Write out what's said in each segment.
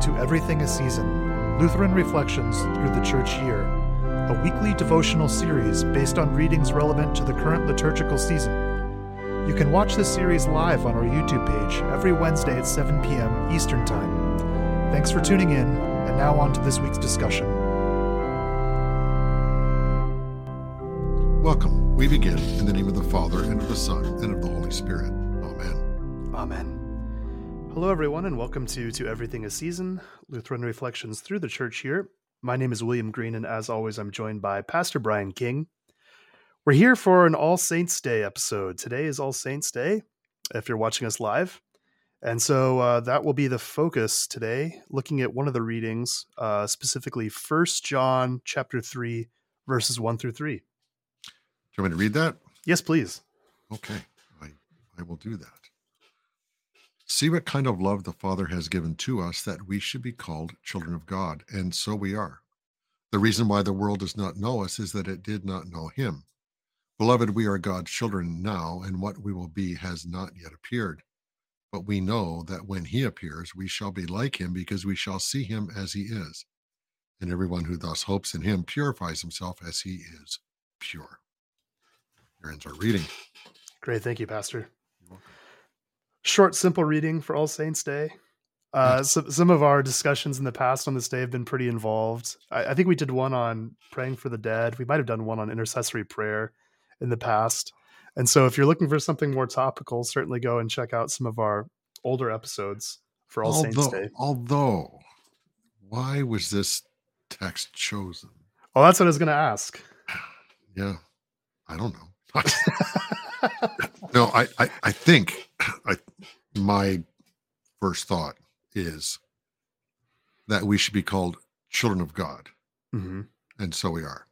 to Everything a Season Lutheran Reflections Through the Church Year, a weekly devotional series based on readings relevant to the current liturgical season. You can watch this series live on our YouTube page every Wednesday at 7 p.m. Eastern Time. Thanks for tuning in, and now on to this week's discussion. Welcome. We begin in the name of the Father, and of the Son, and of the Holy Spirit. Hello, everyone, and welcome to To Everything a Season, Lutheran Reflections through the Church Year. My name is William Green, and as always, I'm joined by Pastor Brian King. We're here for an All Saints Day episode. Today is All Saints Day, if you're watching us live. And so uh, that will be the focus today, looking at one of the readings, uh, specifically First John chapter 3, verses 1 through 3. Do you want me to read that? Yes, please. Okay, I, I will do that. See what kind of love the Father has given to us that we should be called children of God, and so we are. The reason why the world does not know us is that it did not know Him. Beloved, we are God's children now, and what we will be has not yet appeared. But we know that when He appears, we shall be like Him because we shall see Him as He is. And everyone who thus hopes in Him purifies himself as He is pure. Here ends our reading. Great. Thank you, Pastor short, simple reading for All Saints Day. Uh, so, some of our discussions in the past on this day have been pretty involved. I, I, think we did one on praying for the dead. We might have done one on intercessory prayer in the past. And so, if you're looking for something more topical, certainly go and check out some of our older episodes for All although, Saints Day. Although, why was this text chosen? Well, that's what I was going to ask. Yeah, I don't know. no, I, I, I think I, my first thought is that we should be called children of God, mm-hmm. and so we are.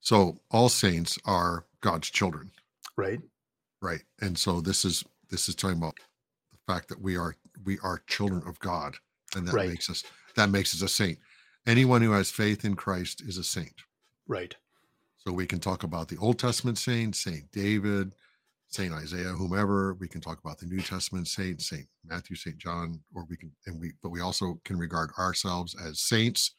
So all saints are God's children, right? Right, and so this is this is talking about the fact that we are we are children of God, and that right. makes us that makes us a saint. Anyone who has faith in Christ is a saint, right? So we can talk about the Old Testament saints, Saint David, Saint Isaiah, whomever. We can talk about the New Testament saints, Saint Matthew, Saint John, or we can and we but we also can regard ourselves as saints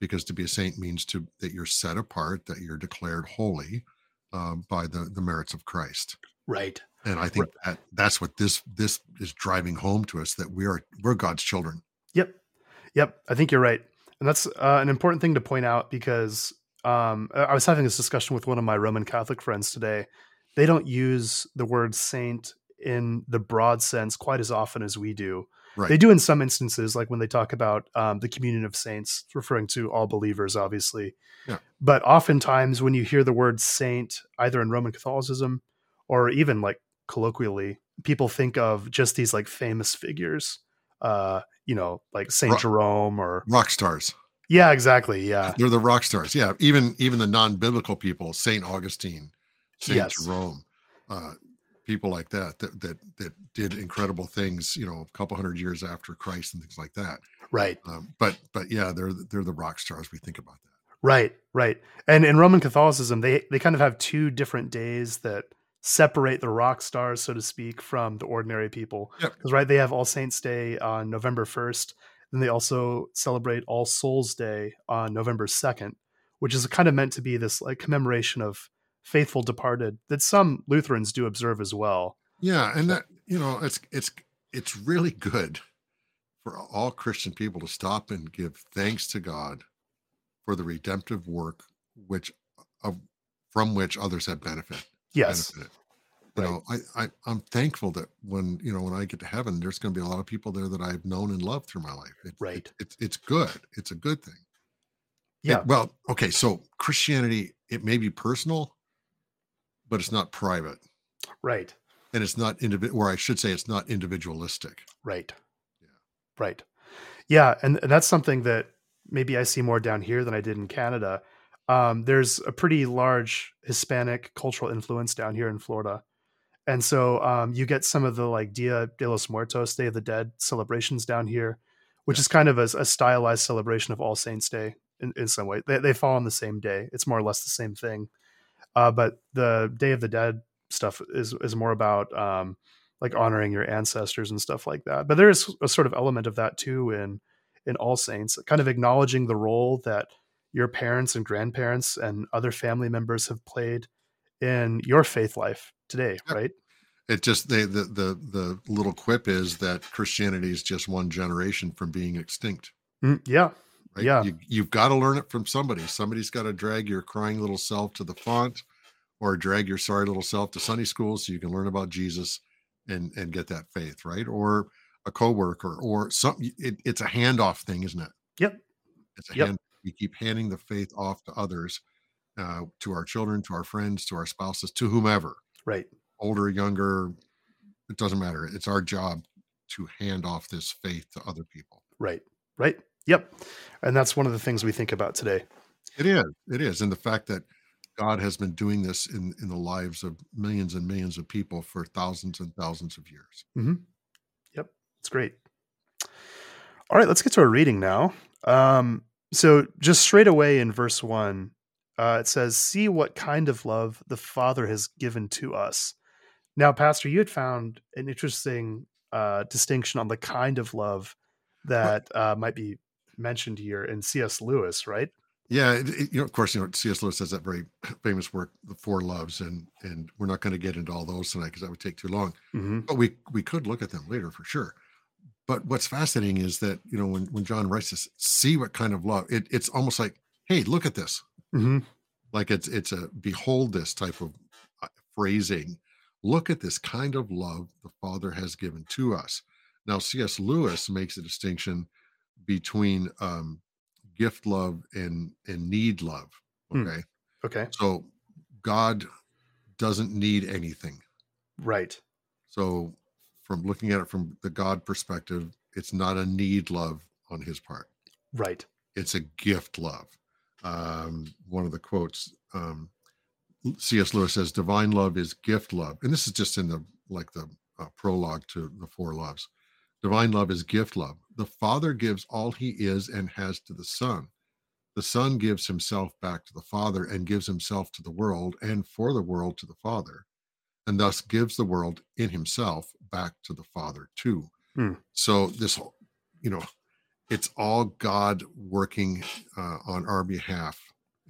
because to be a saint means to that you're set apart, that you're declared holy um, by the the merits of Christ. Right. And I think right. that that's what this this is driving home to us that we are we're God's children. Yep. Yep. I think you're right. And that's uh, an important thing to point out because um, I was having this discussion with one of my Roman Catholic friends today they don't use the word saint in the broad sense quite as often as we do. Right. They do in some instances, like when they talk about um, the communion of saints, referring to all believers, obviously. Yeah. But oftentimes, when you hear the word saint, either in Roman Catholicism or even like colloquially, people think of just these like famous figures, uh, you know, like Saint rock, Jerome or rock stars. Yeah, exactly. Yeah, they're the rock stars. Yeah, even even the non-biblical people, Saint Augustine, Saint yes. Jerome, uh, people like that, that that that did incredible things. You know, a couple hundred years after Christ and things like that. Right. Um, but but yeah, they're they're the rock stars. We think about that. Right. Right. And in Roman Catholicism, they they kind of have two different days that separate the rock stars, so to speak, from the ordinary people. Because yep. right, they have All Saints Day on November first. Then they also celebrate All Souls Day on November second, which is kind of meant to be this like commemoration of faithful departed that some Lutherans do observe as well. Yeah, and that you know, it's it's it's really good for all Christian people to stop and give thanks to God for the redemptive work which of from which others have benefit. Yes. Benefited. You right. know, I, I I'm thankful that when you know when I get to heaven, there's going to be a lot of people there that I've known and loved through my life. It, right. It, it's it's good. It's a good thing. Yeah. It, well, okay. So Christianity, it may be personal, but it's not private. Right. And it's not individual, or I should say, it's not individualistic. Right. Yeah. Right. Yeah, and, and that's something that maybe I see more down here than I did in Canada. Um, there's a pretty large Hispanic cultural influence down here in Florida. And so um, you get some of the like Dia de los Muertos, Day of the Dead celebrations down here, which is kind of a, a stylized celebration of All Saints Day in, in some way. They, they fall on the same day. It's more or less the same thing. Uh, but the Day of the Dead stuff is is more about um, like honoring your ancestors and stuff like that. But there is a sort of element of that too in in All Saints, kind of acknowledging the role that your parents and grandparents and other family members have played in your faith life today, Yep. right? It just they the the the little quip is that Christianity is just one generation from being extinct. Mm, yeah, Right? Yeah. You, you've got to learn it from somebody. Somebody's got to drag your crying little self to the font or drag your sorry little self to Sunday school so you can learn about Jesus and and get that faith, right? Or a coworker or something. It, it's a handoff thing, isn't it? Yep. It's a Yep. hand. We keep handing the faith off to others, uh, to our children, to our friends, to our spouses, to whomever, right. older, younger. It doesn't matter. It's our job to hand off this faith to other people. Right. Right. Yep. And that's one of the things we think about today. It is. It is. And the fact that God has been doing this in, in the lives of millions and millions of people for thousands and thousands of years. Yep. It's great. All right, let's get to our reading now. Um, so, just straight away in verse one, uh, it says, See what kind of love the Father has given to us. Now, Pastor, you had found an interesting uh, distinction on the kind of love that uh, might be mentioned here in C.S. Lewis, right? Yeah, it, it- you know, of course, you know, C.S. Lewis has that very famous work, The Four Loves, and and we're not going to get into all those tonight because that would take too long. hmm But we we could look at them later for sure. But what's fascinating is that you know when when John writes this, see what kind of love it, it's almost like, hey, look at this. hmm like it's it's a behold this type of uh, phrasing look at this kind of love the father has given to us now cs lewis makes a distinction between um gift love and and need love Hmm. okay Okay. so god doesn't need anything Right. so from looking at it from the god perspective it's not a need love on his part Right. it's a gift love. Um, one of the quotes, um, C.S. Lewis says, "Divine love is gift love," and this is just in the like the uh, prologue to the Four Loves. Divine love is gift love. The Father gives all He is and has to the Son. The Son gives Himself back to the Father and gives Himself to the world and for the world to the Father, and thus gives the world in Himself back to the Father too. Hmm. So this, whole- you know, it's all God working uh, on our behalf.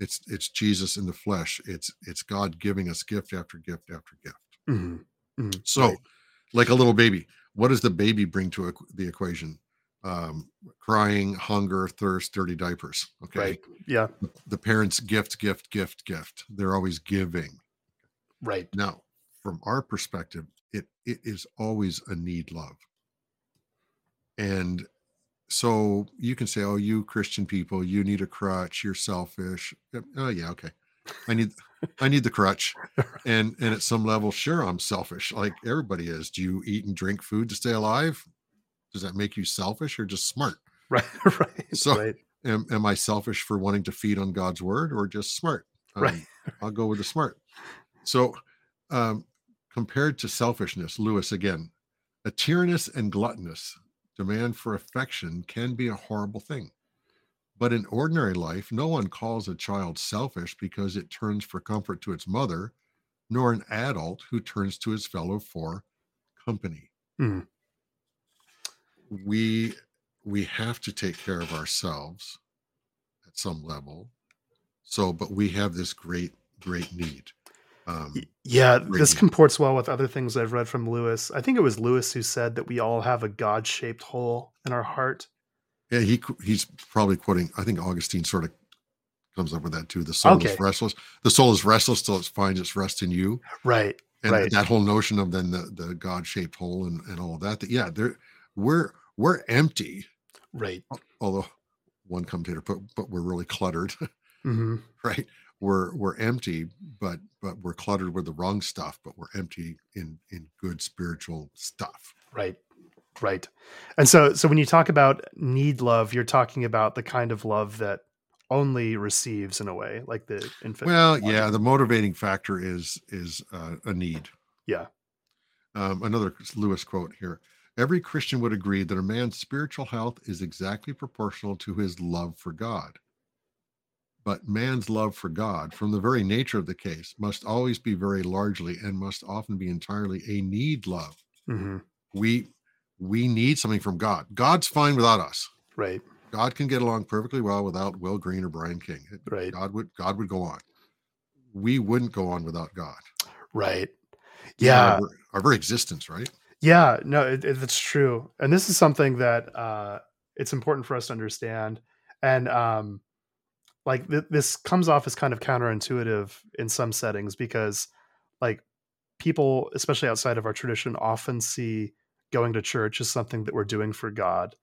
It's it's Jesus in the flesh. It's it's God giving us gift after gift after gift. hmm So, Right. like a little baby, what does the baby bring to the equation? Um, crying, hunger, thirst, dirty diapers. Okay. Right. Yeah. The parents gift, gift, gift, gift. They're always giving. Right. Now, from our perspective, it it is always a need love. And so you can say, "Oh, you Christian people, you need a crutch. You're selfish." Oh, yeah, okay. I need I need the crutch. And and at some level, sure, I'm selfish, like everybody is. Do you eat and drink food to stay alive? Does that make you selfish or just smart? Right. right. So- right. Am, am I selfish for wanting to feed on God's word or just smart? Right. Um, I'll go with the smart. So, um, compared to selfishness, Lewis again, a tyrannous and gluttonous demand for affection can be a horrible thing. But in ordinary life, no one calls a child selfish because it turns for comfort to its mother, nor an adult who turns to his fellow for company. Mhm. We we have to take care of ourselves at some level. So, but we have this great, great need. Um, Yeah, Great this need. comports well with other things I've read from Lewis. I think it was Lewis who said that we all have a God-shaped hole in our heart. Yeah, he he's probably quoting. I think Augustine sort of comes up with that too. The soul Okay. is restless. The soul is restless till it finds its rest in you, Right. and Right. that whole notion of then the the God shaped hole and and all of that. That yeah, there we're we're empty. Right. Although one commentator put, but we're really cluttered, hmm right? We're we're empty, but but we're cluttered with the wrong stuff. But we're empty in in good spiritual stuff. Right. Right. And so so when you talk about need love, you're talking about the kind of love that only receives in a way, like the infant. Well, wanting. yeah, the motivating factor is is uh, a need. Yeah. Um, another Lewis quote here. Every Christian would agree that a man's spiritual health is exactly proportional to his love for God. But man's love for God, from the very nature of the case, must always be very largely and must often be entirely a need love. hmm We we need something from God. God's fine without us. Right. God can get along perfectly well without Will Green or Brian King. Right. God would God would go on. We wouldn't go on without God. Right. Yeah. Our, our very existence, right? Yeah, no, it, it, it's true, and this is something that uh, it's important for us to understand. And um, like th- this comes off as kind of counterintuitive in some settings because, like, people, especially outside of our tradition, often see going to church is something that we're doing for God,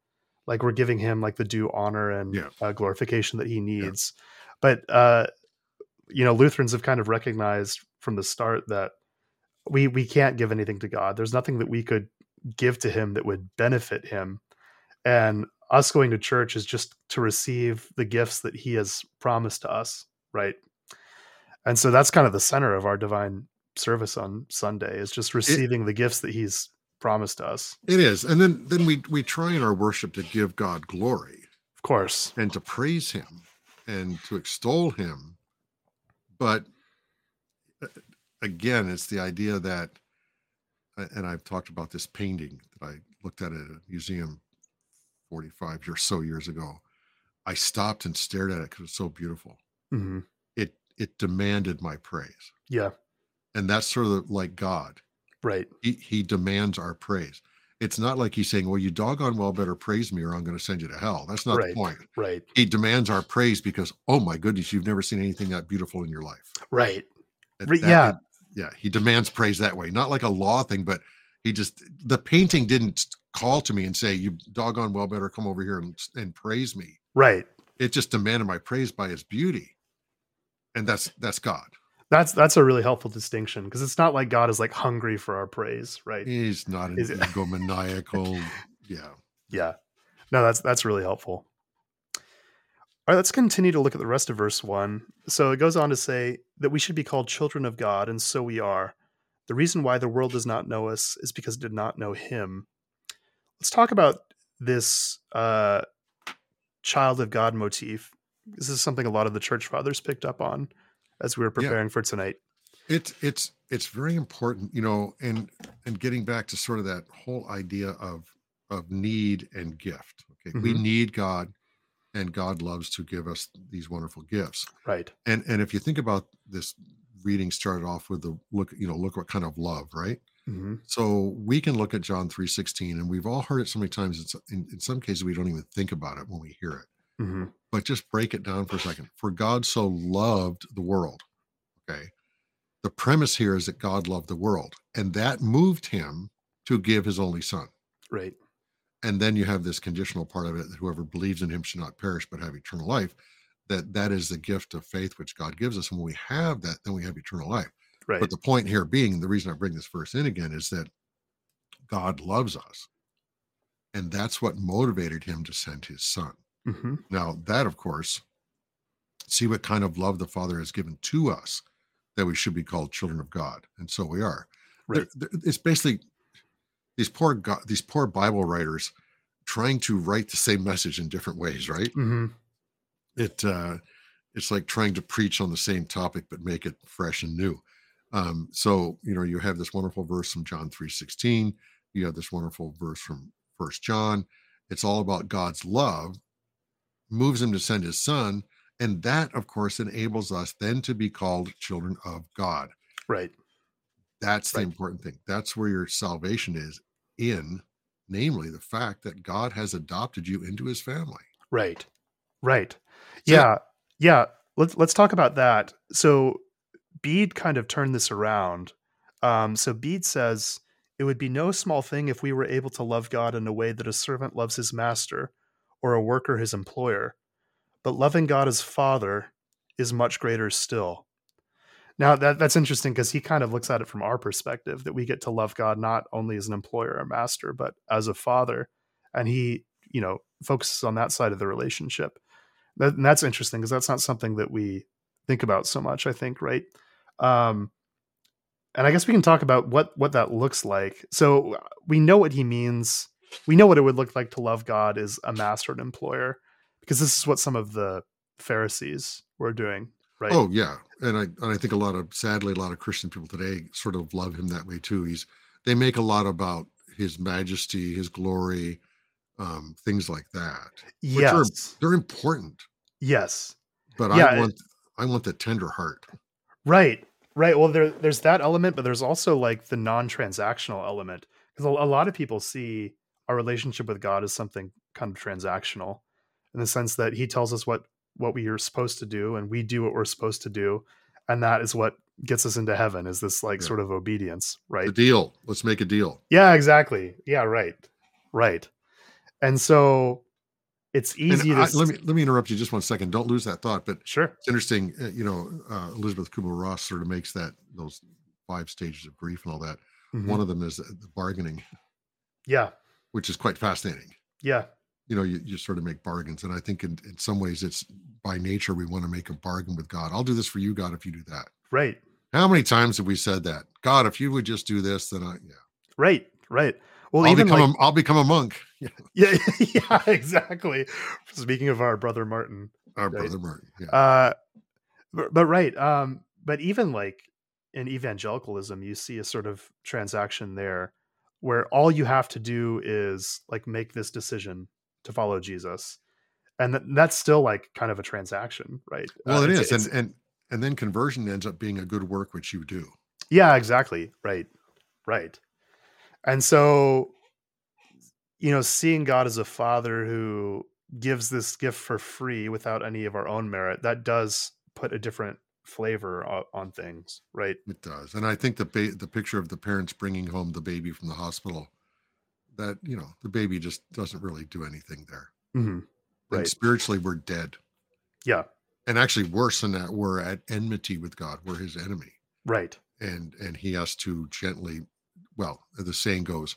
like we're giving Him like the due honor and Yeah. uh, glorification that He needs. But uh, you know, Lutherans have kind of recognized from the start that we we can't give anything to God. There's nothing that we could give to him that would benefit him. And us going to church is just to receive the gifts that he has promised to us, right? And so that's kind of the center of our divine service on Sunday is just receiving the gifts that he's promised us. It is. And then then we we try in our worship to give God glory Of course. and to praise him and to extol him. But uh, again, it's the idea that uh, and I've talked about this painting that I looked at at a museum 45 or so years ago. I stopped and stared at it because it's so beautiful. hmm It it demanded my praise. Yeah. And that's sort of like God. Right. He he demands our praise. It's not like he's saying, Well, you doggone well better praise me or I'm going to send you to hell. That's not Right. the point. Right. He demands our praise because, oh my goodness, you've never seen anything that beautiful in your life. Right. That- Re- that- yeah. yeah. He demands praise that way, not like a law thing, but he just the painting didn't call to me and say, You doggone well better come over here and, and praise me. Right. It just demanded my praise by his beauty. And that's that's God. That's that's a really helpful distinction because it's not like God is like hungry for our praise, right? He's not an egomaniacal. yeah. Yeah. No, that's that's really helpful. All right, let's continue to look at the rest of verse 1. So it goes on to say that we should be called children of God, and so we are. The reason why the world does not know us is because it did not know him. Let's talk about this uh, child of God motif. This is something a lot of the church fathers picked up on as we were Yeah. preparing for tonight. it's it's it's very important you know and and getting back to sort of that whole idea of of need and gift okay we Mhm. need god and god loves to give us these wonderful gifts Right. and and if you think about this reading started off with the look you know look what kind of love right hmm so we can look at john 3.16 and we've all heard it so many times it's in, in some cases we don't even think about it when we hear it hmm but just break it down for a second. For God so loved the world. Okay. The premise here is that God loved the world, and that moved him to give his only son. Right. And then you have this conditional part of it that whoever believes in him should not perish but have eternal life. That that is the gift of faith which God gives us. And when we have that, then we have eternal life. Right. But the point here being, the reason I bring this verse in again is that God loves us. And that's what motivated him to send his son. Hmm Now, that, of course, see what kind of love the Father has given to us that we should be called children of God. And so we are. Right. There- there- It's basically these poor God, these poor Bible writers trying to write the same message in different ways, right? hmm It uh it's like trying to preach on the same topic but make it fresh and new. Um, so you know, you have this wonderful verse from John 3:16, you have this wonderful verse from First John. It's all about God's love, moves him to send his son, and that, of course, enables us then to be called children of God. Right. That's the Right. important thing. That's where your salvation is in, namely the fact that God has adopted you into his family. Right. Right. It. Yeah. Yeah. Let's let's talk about that. So Bede kind of turned this around. Um, so Bede says it would be no small thing if we were able to love God in a way that a servant loves his master or a worker his employer. But loving God as Father is much greater still. Now that that's interesting because he kind of looks at it from our perspective that we get to love God not only as an employer or master, but as a father. And he, you know, focuses on that side of the relationship. That, and that's interesting because that's not something that we think about so much, I think, right? Um, and I guess we can talk about what what that looks like. So we know what he means. We know what it would look like to love God as a master and employer, because this is what some of the Pharisees were doing, right? Oh yeah, and I and I think a lot of sadly a lot of Christian people today sort of love him that way too. He's they make a lot about his majesty, his glory, um, things like that. Which are Yes. they're important, Yes. but Yeah, I it- want I want the tender heart. Right. Right. Well, there there's that element, but there's also like the non-transactional element because a, a lot of people see our relationship with God is something kind of transactional in the sense that he tells us what what we are supposed to do and we do what we're supposed to do and that is what gets us into heaven is this like Yeah. sort of obedience, right? The deal. Let's make a deal. Yeah, exactly. Yeah, right. Right. And so it's easy to I, let me let me interrupt you just one second. Don't lose that thought. But Sure. it's interesting. Uh, you know, uh, Elizabeth Kubler Ross sort of makes that those five stages of grief and all that. Mhm. One of them is the bargaining, Yeah. Which is quite fascinating. Yeah. You know, you, you sort of make bargains, and I think in, in some ways it's by nature we want to make a bargain with God. I'll do this for you, God, if you do that. Right. How many times have we said that? God, if you would just do this, then I yeah, Right. Right. Well, I'll even become like, a, I'll become a monk. Yeah, Yeah, yeah, exactly. Speaking of our brother Martin, our Right. brother Martin. Yeah, uh, but, but right, um, but even like in evangelicalism, you see a sort of transaction there where all you have to do is like make this decision to follow Jesus, and th- that's still like kind of a transaction, right? well, Uh, it is, and and and then conversion ends up being a good work which you do. Yeah, exactly. Right. Right. And so, you know, seeing God as a father who gives this gift for free without any of our own merit, that does put a different flavor on, on things, right? It does, and I think the ba- the picture of the parents bringing home the baby from the hospital, that you know the baby just doesn't really do anything there. hmm And Right. spiritually, we're dead, Yeah. and actually worse than that, we're at enmity with God. We're His enemy, Right. and and He has to gently, well, the saying goes,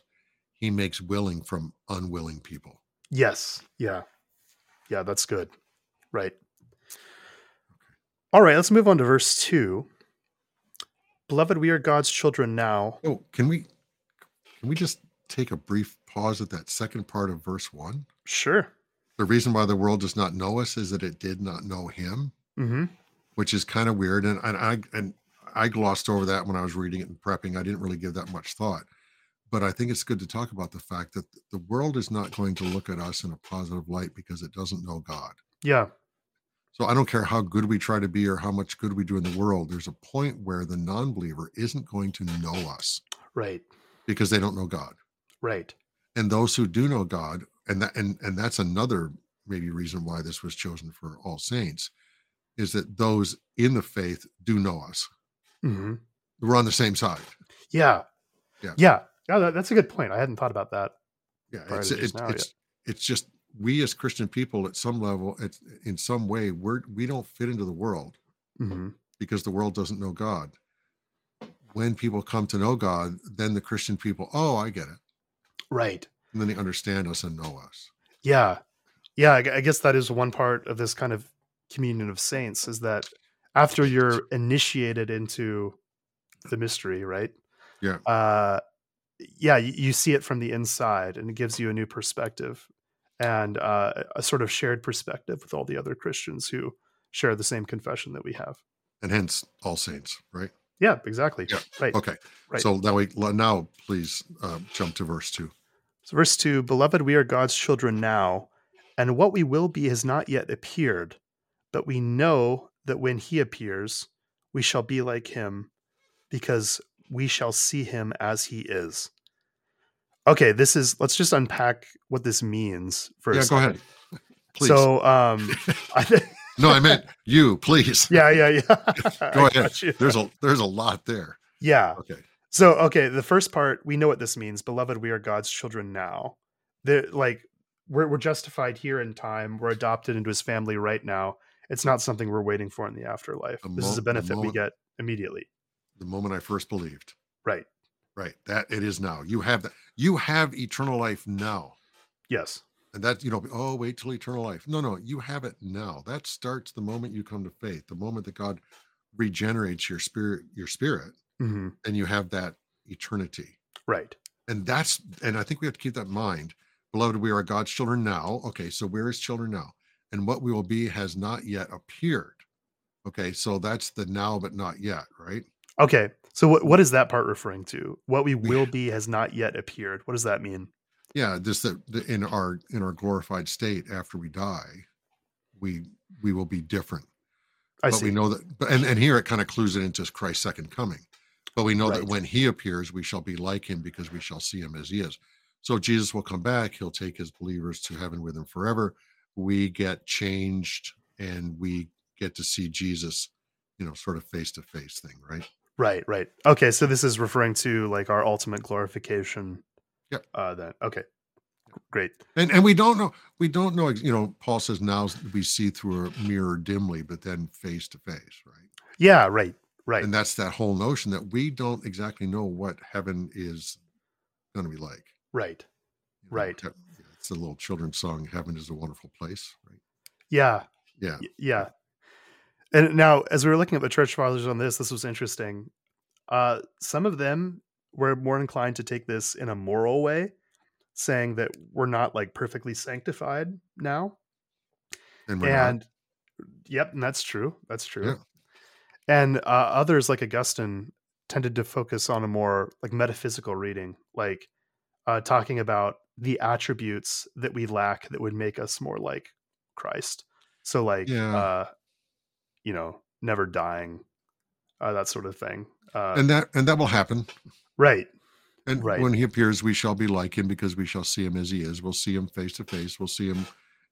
He makes willing from unwilling people. Yes. Yeah. Yeah, that's good. Right. All right, let's move on to verse 2. Beloved, we are God's children now. Oh, can we can we just take a brief pause at that second part of verse one? Sure. The reason why the world does not know us is that it did not know Him. hmm which is kind of weird. And, and I and I glossed over that when I was reading it and prepping. I didn't really give that much thought. But I think it's good to talk about the fact that the world is not going to look at us in a positive light because it doesn't know God. Yeah. So I don't care how good we try to be or how much good we do in the world. There's a point where the non-believer isn't going to know us Right. because they don't know God. Right. And those who do know God, and that and and that's another maybe reason why this was chosen for all saints, is that those in the faith do know us. hmm We're on the same side. Yeah. Yeah. Yeah. Yeah. That, that's a good point. I hadn't thought about that. Yeah, it's it, now, it's it's just we as Christian people at some level, it's in some way, we're we don't fit into the world hmm because the world doesn't know God. When people come to know God, then the Christian people, oh, I get it, Right. and then they understand us and know us. Yeah. Yeah. I, I guess that is one part of this kind of communion of saints is that after you're initiated into the mystery, right? Yeah. Uh, yeah. You, you see it from the inside and it gives you a new perspective and uh, a sort of shared perspective with all the other Christians who share the same confession that we have. And hence, all saints, right? Yeah, exactly. Yeah. Right. Okay. Right. So now we now please uh, jump to verse two. So verse 2 Beloved, we are God's children now, and what we will be has not yet appeared, but we know that when he appears, we shall be like him, because we shall see him as he is. Okay, this is, let's just unpack what this means a Yeah, go ahead. Please. So, um, I think, no, I meant you. Please. yeah, yeah, yeah. Go ahead. There's a there's a lot there. yeah. Okay. So, okay, the first part, we know what this means. Beloved, we are God's children now. The like we're we're justified here in time. We're adopted into his family right now. It's not something we're waiting for in the afterlife. This is a benefit we get immediately. The moment I first believed. Right. Right. That it is now. You have that. You have eternal life now. Yes. And that, you know, oh, wait till eternal life. No, no, you have it now. That starts the moment you come to faith, the moment that God regenerates your spirit, your spirit, hmm and you have that eternity. Right. And that's, and I think we have to keep that in mind. Beloved, we are God's children now. Okay, so we're his children now. And what we will be has not yet appeared. Okay, so that's the now but not yet, right? Okay. So what what is that part referring to? What we will be has not yet appeared. What does that mean? yeah, just that in our in our glorified state after we die, we we will be different. I but see. we know that but and, and here it kind of clues it into Christ's second coming. But we know Right. that when he appears, we shall be like him because we shall see him as he is. So Jesus will come back, he'll take his believers to heaven with him forever. We get changed and we get to see Jesus, you know, sort of face to face thing, right? Right, right. Okay, so this is referring to like our ultimate glorification. Yep. Uh then. Okay. Great. And and we don't know, we don't know, you know, Paul says now we see through a mirror dimly, but then face to face, right? Yeah, right. Right. And that's that whole notion that we don't exactly know what heaven is going to be like. right. you know, Right. It's a little children's song, Heaven is a Wonderful Place, right? Yeah. Yeah. Yeah. And now as we were looking at the church fathers on this, this was interesting. Uh some of them were more inclined to take this in a moral way, saying that we're not like perfectly sanctified now. And and yep and that's true that's true Yeah. and uh, others like augustine tended to focus on a more like metaphysical reading like uh, talking about the attributes that we lack that would make us more like christ so like Yeah. You know never dying uh, that sort of thing uh, and that and that will happen. right And Right. when he appears, we shall be like him because we shall see him as he is. We'll see him face to face. We'll see him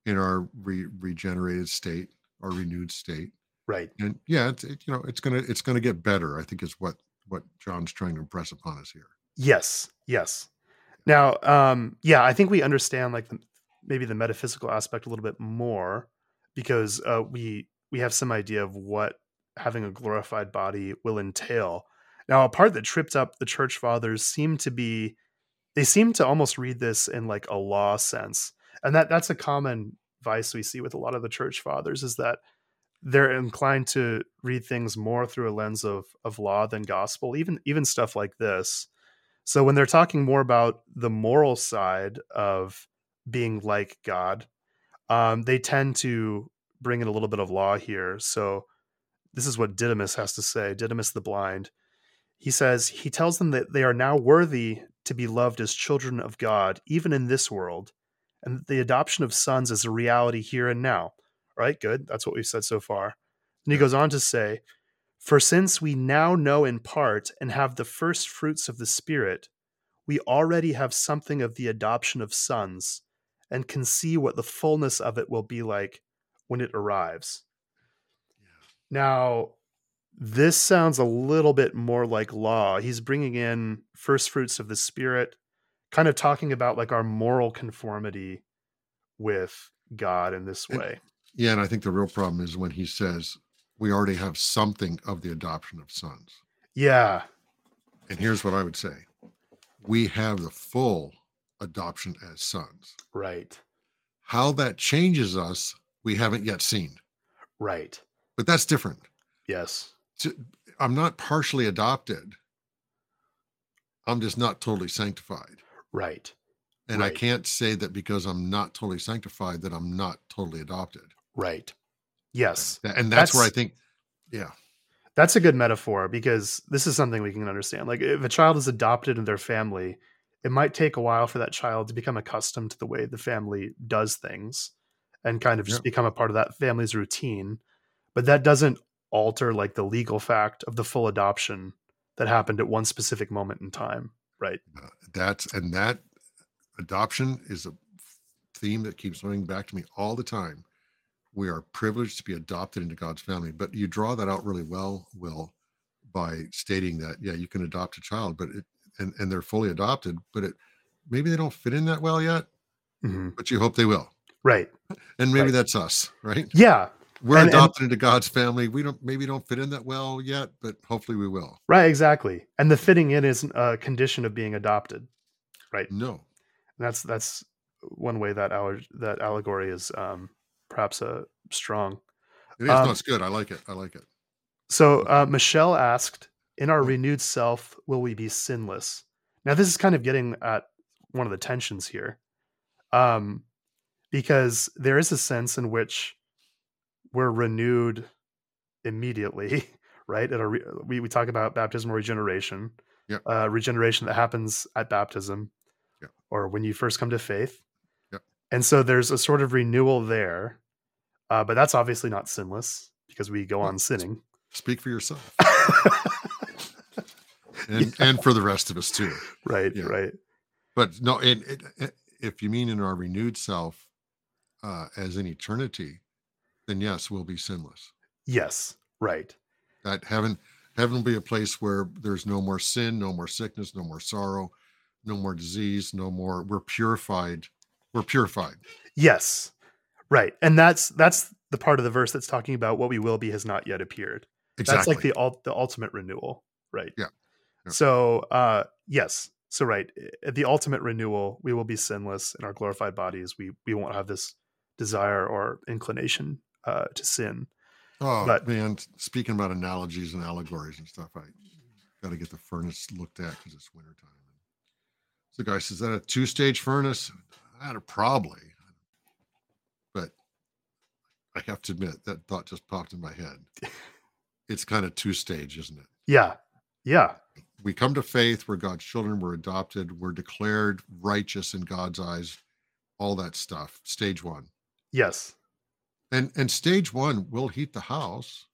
in our re- regenerated state, our renewed state. right And yeah, it's, it, you know, it's gonna it's gonna get better. I think is what what John's trying to impress upon us here. Yes, yes. Now, um, yeah, I think we understand like the, maybe the metaphysical aspect a little bit more because uh, we we have some idea of what having a glorified body will entail. Now, a part that tripped up the church fathers seemed to be they seem to almost read this in like a law sense, and that that's a common vice we see with a lot of the church fathers is that they're inclined to read things more through a lens of of law than gospel even even stuff like this so when they're talking more about the moral side of being like god um, they tend to bring in a little bit of law here. So this is what didymus has to say didymus the blind. He says he tells them that they are now worthy to be loved as children of god even in this world and that the adoption of sons is a reality here and now. All right, good. That's what we've said so far. And he goes on to say, For since we now know in part and have the first fruits of the Spirit, we already have something of the adoption of sons and can see what the fullness of it will be like when it arrives. Now, this sounds a little bit more like law. He's bringing in first fruits of the Spirit, kind of talking about like our moral conformity with God in this And- way. Yeah, and I think the real problem is when he says we already have something of the adoption of sons. Yeah. And here's what I would say: we have the full adoption as sons. Right. How that changes us, we haven't yet seen, Right. but that's different. Yes. So, I'm not partially adopted. I'm just not totally sanctified. Right. And I can't say that because I'm not totally sanctified that I'm not totally adopted. Right. Yes. And that's, where I think, yeah, That's a good metaphor because this is something we can understand. Like if a child is adopted in their family, it might take a while for that child to become accustomed to the way the family does things and kind of just Yeah. become a part of that family's routine. But that doesn't alter like the legal fact of the full adoption that happened at one specific moment in time. Right. uh, that's and that adoption is a theme that keeps coming back to me all the time. We are privileged to be adopted into God's family, but you draw that out really well, Will, by stating that yeah, you can adopt a child, but it and and they're fully adopted, but it maybe they don't fit in that well yet, Mhm. but you hope they will. Right. And maybe Right. that's us, right? Yeah. We're And- and- adopted into God's family. We don't maybe don't fit in that well yet, but hopefully we will. Right. Exactly. And the fitting in is a condition of being adopted. Right. No. And that's that's one way that our that allegory is um, perhaps a strong. It is. Um, no, it's good. I like it. I like it. So uh, Michelle asked, "In our renewed self, will we be sinless?" Now this is kind of getting at one of the tensions here, um, because there is a sense in which we're renewed immediately, right? At a re- we we talk about baptismal regeneration, Yep. uh, regeneration that happens at baptism. Yep. or when you first come to faith. Yep. And so there's a sort of renewal there. Uh, but that's obviously not sinless because we go Well, on sinning. Speak for yourself, and and for the rest of us too. right, Yeah. right. But no, and it- if you mean in our renewed self uh, as in eternity, then yes, we'll be sinless. Yes, right. That heaven, heaven will be a place where there's no more sin, no more sickness, no more sorrow, no more disease, no more. We're purified. We're purified. Yes. Right. And that's that's the part of the verse that's talking about what we will be has not yet appeared. Exactly. That's like the the ultimate renewal, right? Yeah. Yeah. So, uh yes. So right, at the ultimate renewal, we will be sinless in our glorified bodies. We we won't have this desire or inclination uh to sin. oh but- man, speaking about analogies and allegories and stuff, I got to get the furnace looked at because it's wintertime. So the guy says, "That a two-stage furnace?" I had probably, but I have to admit that thought just popped in my head. It's kind of two-stage, isn't it? Yeah. Yeah. we come to faith we're god's children we're adopted we're declared righteous in god's eyes all that stuff stage one Yes. and and stage one will heat the house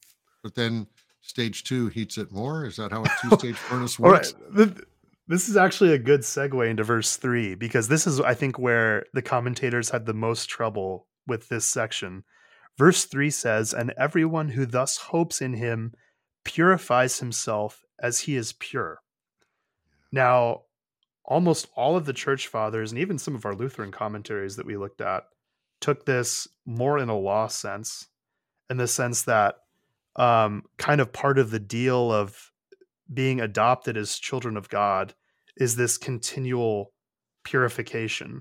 but then stage two heats it more is that how a two-stage furnace works right. This is actually a good segue into verse three because this is, I think, where the commentators had the most trouble with this section. Verse three says, And everyone who thus hopes in him purifies himself as he is pure. Now, almost all of the church fathers and even some of our Lutheran commentaries that we looked at took this more in a law sense, in the sense that um, kind of part of the deal of being adopted as children of God is this continual purification.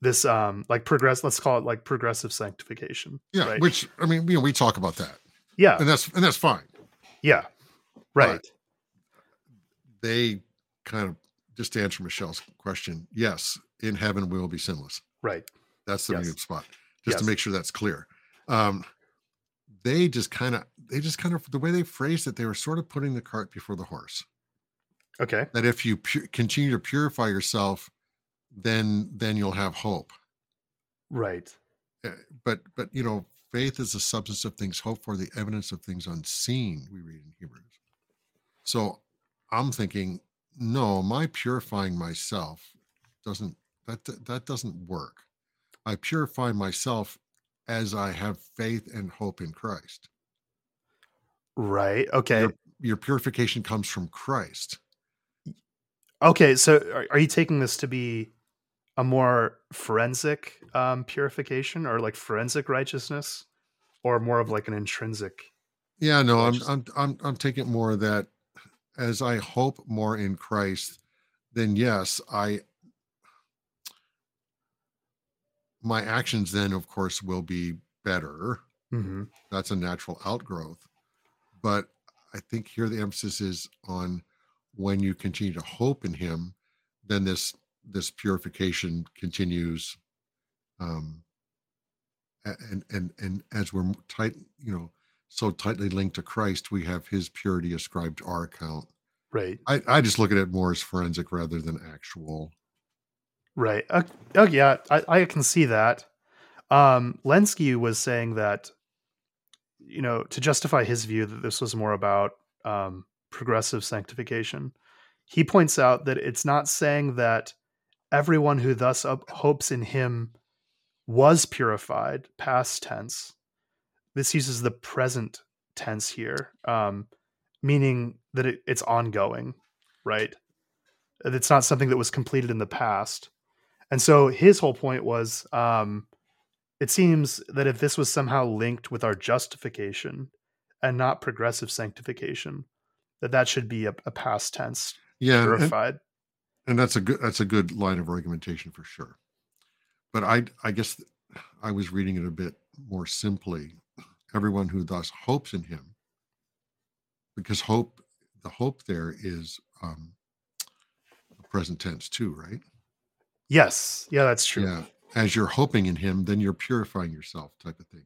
This um like progress let's call it like progressive sanctification. yeah right? which i mean you know we talk about that yeah, and that's and that's fine yeah. Right. they kind of just to answer michelle's question yes in heaven we will be sinless Right. That's the Yes. spot. Just to make sure that's clear. Um, they just kind of, they just kind of, the way they phrased it, they were sort of putting the cart before the horse. Okay. That if you pu- continue to purify yourself, then then you'll have hope. Right. Uh, But but you know, faith is the substance of things hoped for, the evidence of things unseen. We read in Hebrews. So I'm thinking, no, my purifying myself doesn't that that doesn't work. I purify myself as I have faith and hope in Christ. Right. Okay. Your, your purification comes from Christ. Okay. So are, are you taking this to be a more forensic um purification or like forensic righteousness or more of like an intrinsic? Yeah, no, I'm I'm I'm I'm taking more of that as I hope more in Christ, then yes, I my actions then of course will be better. hmm That's a natural outgrowth. But I think here the emphasis is on when you continue to hope in him, then this this purification continues um and and and as we're tight you know so tightly linked to christ we have his purity ascribed to our account Right. i i just look at it more as forensic rather than actual Right. Uh, oh yeah, I, I can see that. Um, Lenski was saying that, you know, to justify his view that this was more about um, progressive sanctification, he points out that it's not saying that everyone who thus up, hopes in him was purified, past tense. This uses the present tense here, um, meaning that it, it's ongoing, right? It's not something that was completed in the past. And so his whole point was um, it seems that if this was somehow linked with our justification and not progressive sanctification, that that should be a, a past tense yeah and, purified. and that's a good that's a good line of argumentation for sure. But i i guess i was reading it a bit more simply. Everyone who thus hopes in him because hope the hope there is um present tense too right Yes. Yeah, that's true. Yeah. As you're hoping in him, then you're purifying yourself, type of thing.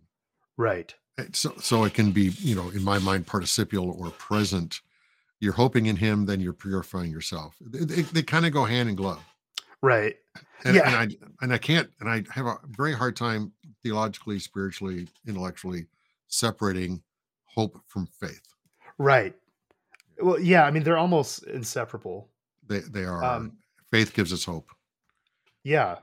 Right. Uh, So, so it can be, you know, in my mind, participial or present. You're hoping in him, then you're purifying yourself. They, they, they kind of go hand in glove. Right. And, Yeah. and I and I can't and I have a very hard time theologically, spiritually, intellectually separating hope from faith. Right. Well, yeah, I mean they're almost inseparable. They they are Um, faith gives us hope. Yeah.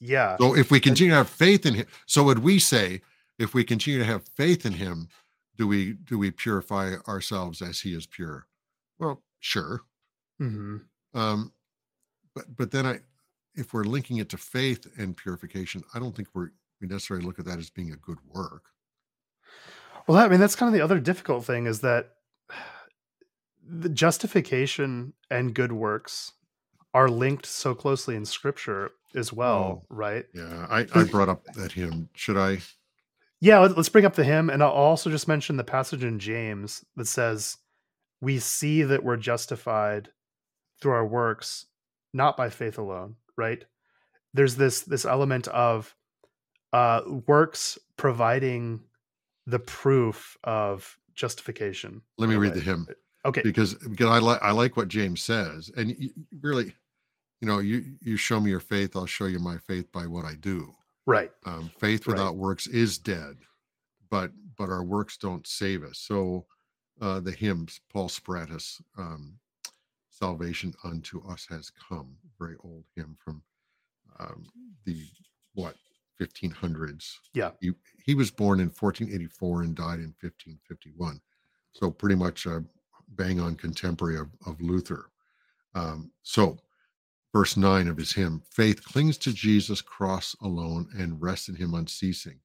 Yeah. So if we continue to have faith in him, so would we say if we continue to have faith in him, do we do we purify ourselves as he is pure? Well, sure. hmm Um, but but then I, if we're linking it to faith and purification, I don't think we're we necessarily look at that as being a good work. Well, I mean that's kind of the other difficult thing is that the justification and good works are linked so closely in scripture as well, right? Yeah, I, I brought up that hymn. Should I? Yeah, let- let's bring up the hymn and I'll also just mention the passage in James that says we see that we're justified through our works not by faith alone, right? There's this this element of uh works providing the proof of justification. Let me read the hymn Okay. because because I like I like what James says, and really, you know, you you show me your faith, I'll show you my faith by what I do. Right. Um, faith Right. without works is dead, but but our works don't save us. So uh, the hymns, Paul Speratus, um, "Salvation unto us has come," very old hymn from um, the what 1500s. Yeah. he he was born in 1484 and died in 1551, so pretty much a bang on contemporary of, of Luther. Um, so verse 9 of his hymn faith clings to jesus cross alone and rests in him unceasing.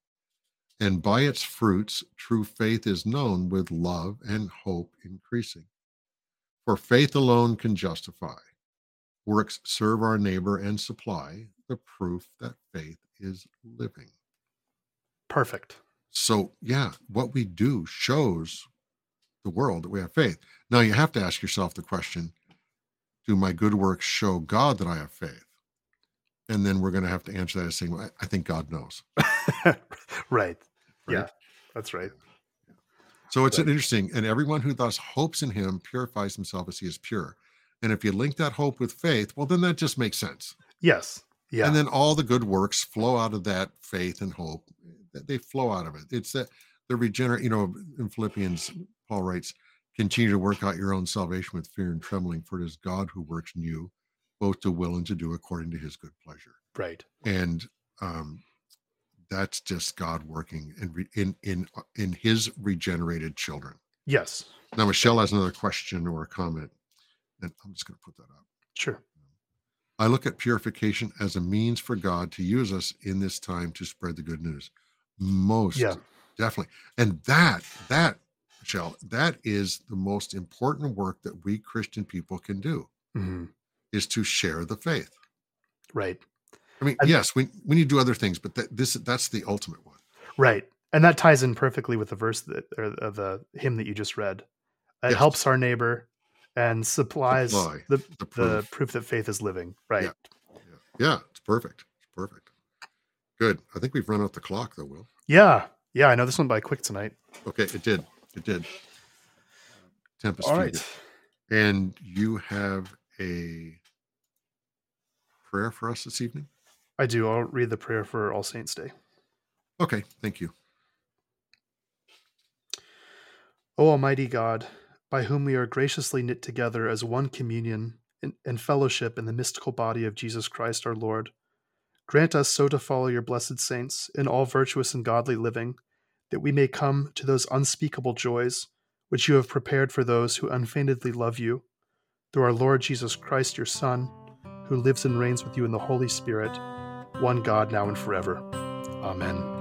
And by its fruits true faith is known with love and hope increasing. For faith alone can justify. Works serve our neighbor and supply the proof that faith is living. Perfect. so yeah what we do shows the world that we have faith. Now you have to ask yourself the question do my good works show god that i have faith and then we're going to have to answer that as saying I- i think god knows right. Right. Yeah. That's right. so it's interesting and everyone who thus hopes in him purifies himself as he is pure and if you link that hope with faith well then that just makes sense Yes. Yeah. and then all the good works flow out of that faith and hope they flow out of it it's that the regenerate you know in philippians paul writes continue to work out your own salvation with fear and trembling for it is god who works in you both to will and to do according to his good pleasure right. and um that's just god working in in in in his regenerated children Yes. now michelle has another question or a comment and i'm just going to put that up Sure. I look at purification as a means for God to use us in this time to spread the good news. Most Yeah. definitely. And that, that, That is the most important work that we Christian people can do hmm is to share the faith. Right. I mean, And- yes, we, we need to do other things, but that, this that's the ultimate one. Right. And that ties in perfectly with the verse that or of the hymn that you just read. It Yes. helps our neighbor and supplies Supply the, The the proof. proof that faith is living. Right. Yeah. Yeah, it's perfect. It's perfect. Good. I think we've run out the clock though, Will. Yeah. Yeah. I know this went by quick tonight. Okay, it did. It did. Tempest All Fugue. And you have a prayer for us this evening? I do. I'll read the prayer for All Saints Day. Okay, thank you. O Almighty God, by whom we are graciously knit together as one communion and fellowship in the mystical body of Jesus Christ our Lord, grant us so to follow your blessed saints in all virtuous and godly living, that we may come to those unspeakable joys which you have prepared for those who unfeignedly love you, through our Lord Jesus Christ, your Son, who lives and reigns with you in the Holy Spirit, one God now and forever. Amen.